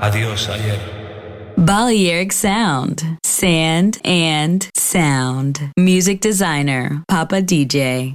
Adiós ayer. Balearic Sound, Sand and Sound. Music designer, Papa DJ.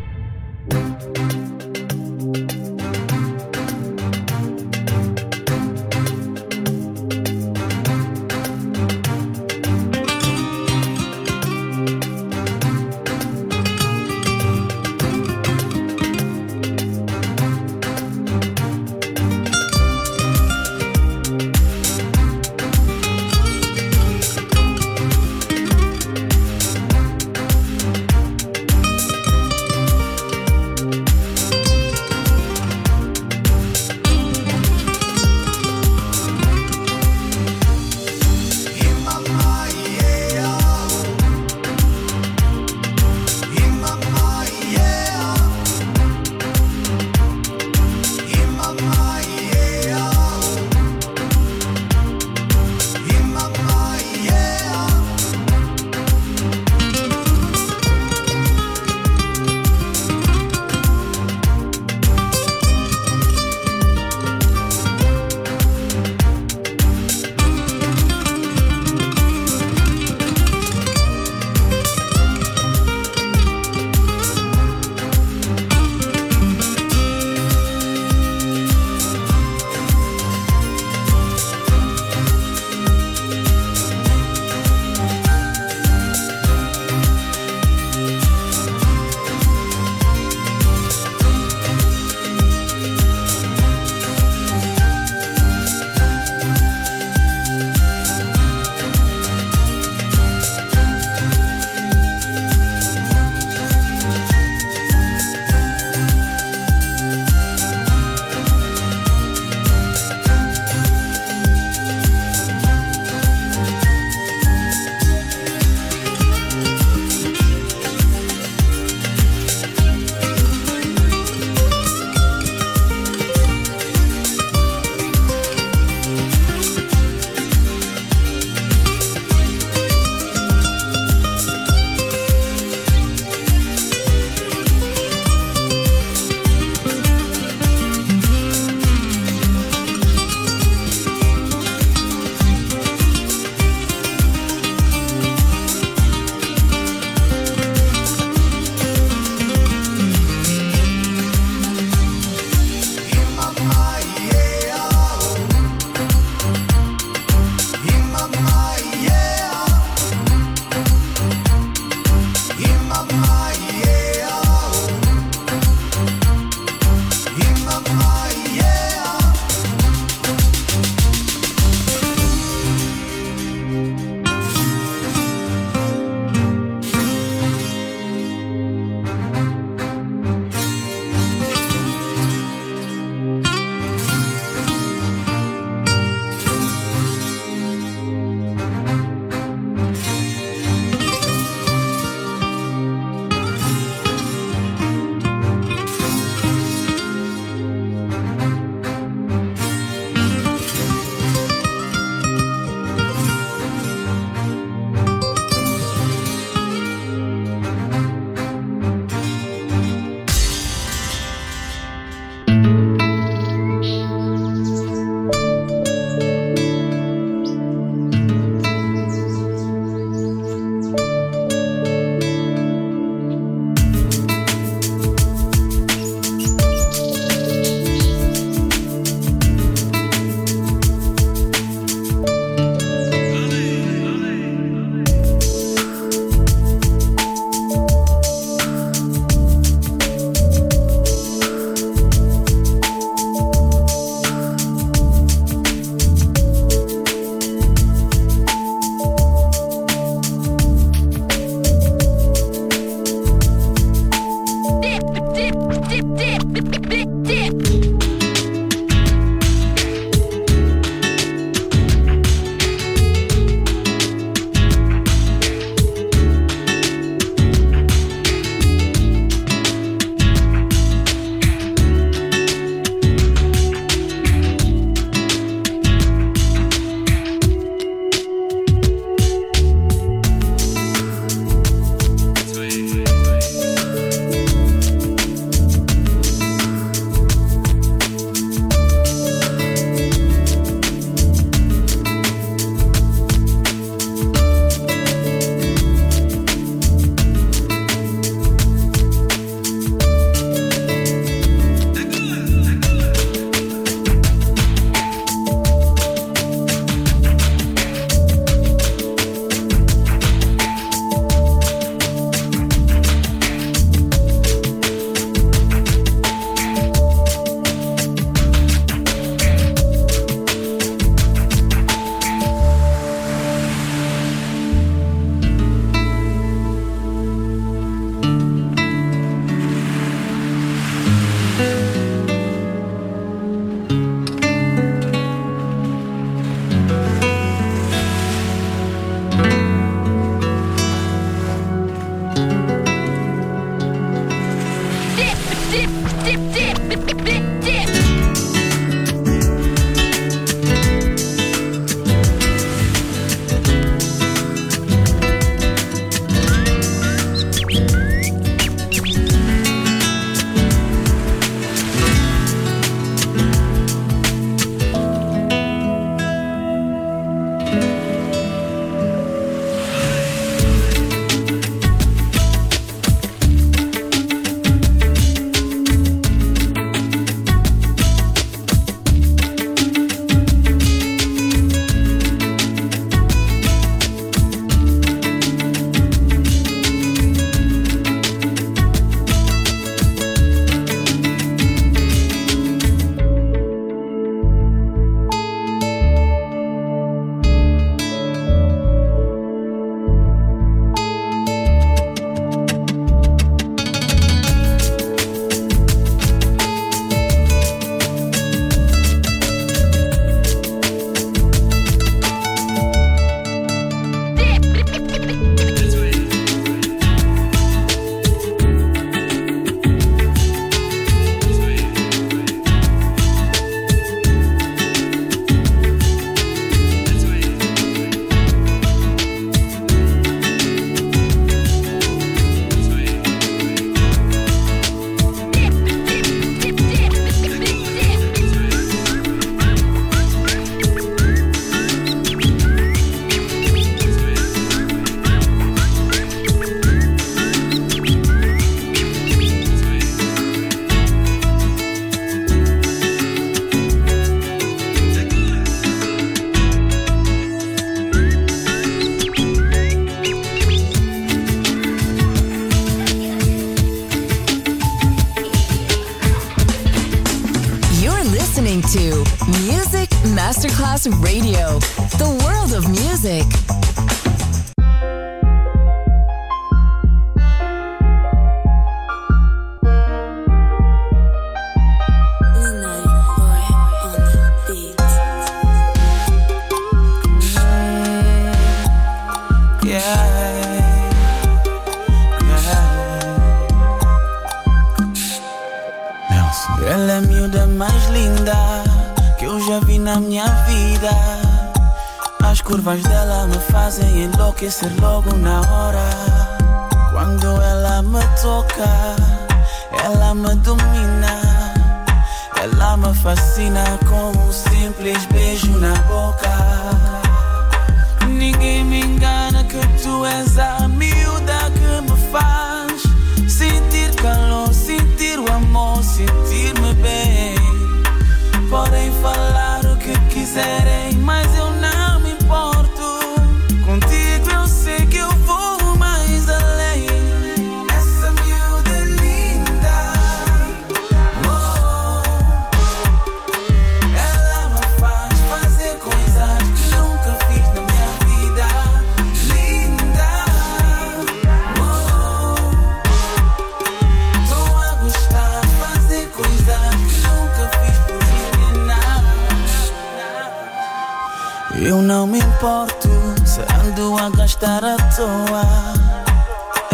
Me importo se ando a gastar à toa.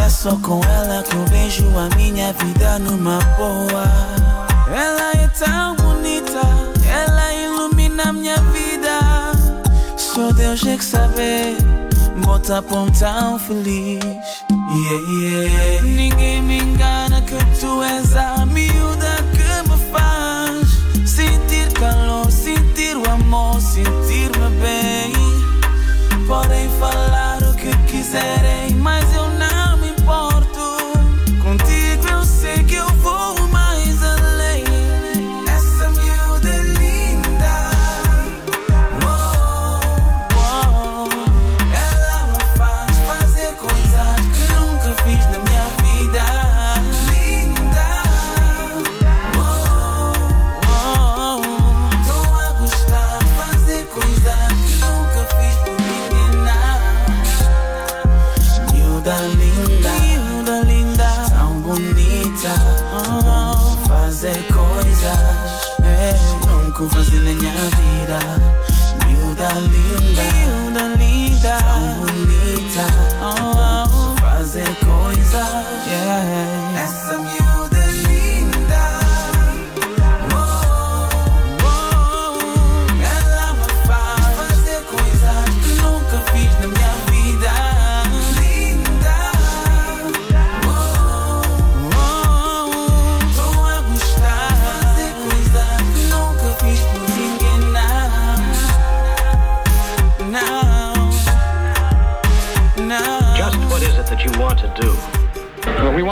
É só com ela que eu vejo a minha vida numa boa. Ela é tão bonita, ela ilumina minha vida. Só Deus é que sabe, bota pão tão feliz. Yeah, yeah. Ninguém me engana que tu és a miúda que me faz sentir calor, sentir o amor, sentir-me bem. Podem falar o que quiserem,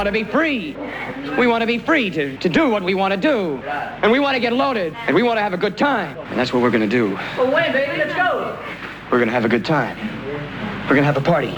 want to be free. We want to be free to, to do what we want to do. And we want to get loaded. And we want to have a good time. And that's what we're going to do. Well, when, baby? Let's go. We're going to have a good time. We're going to have a party.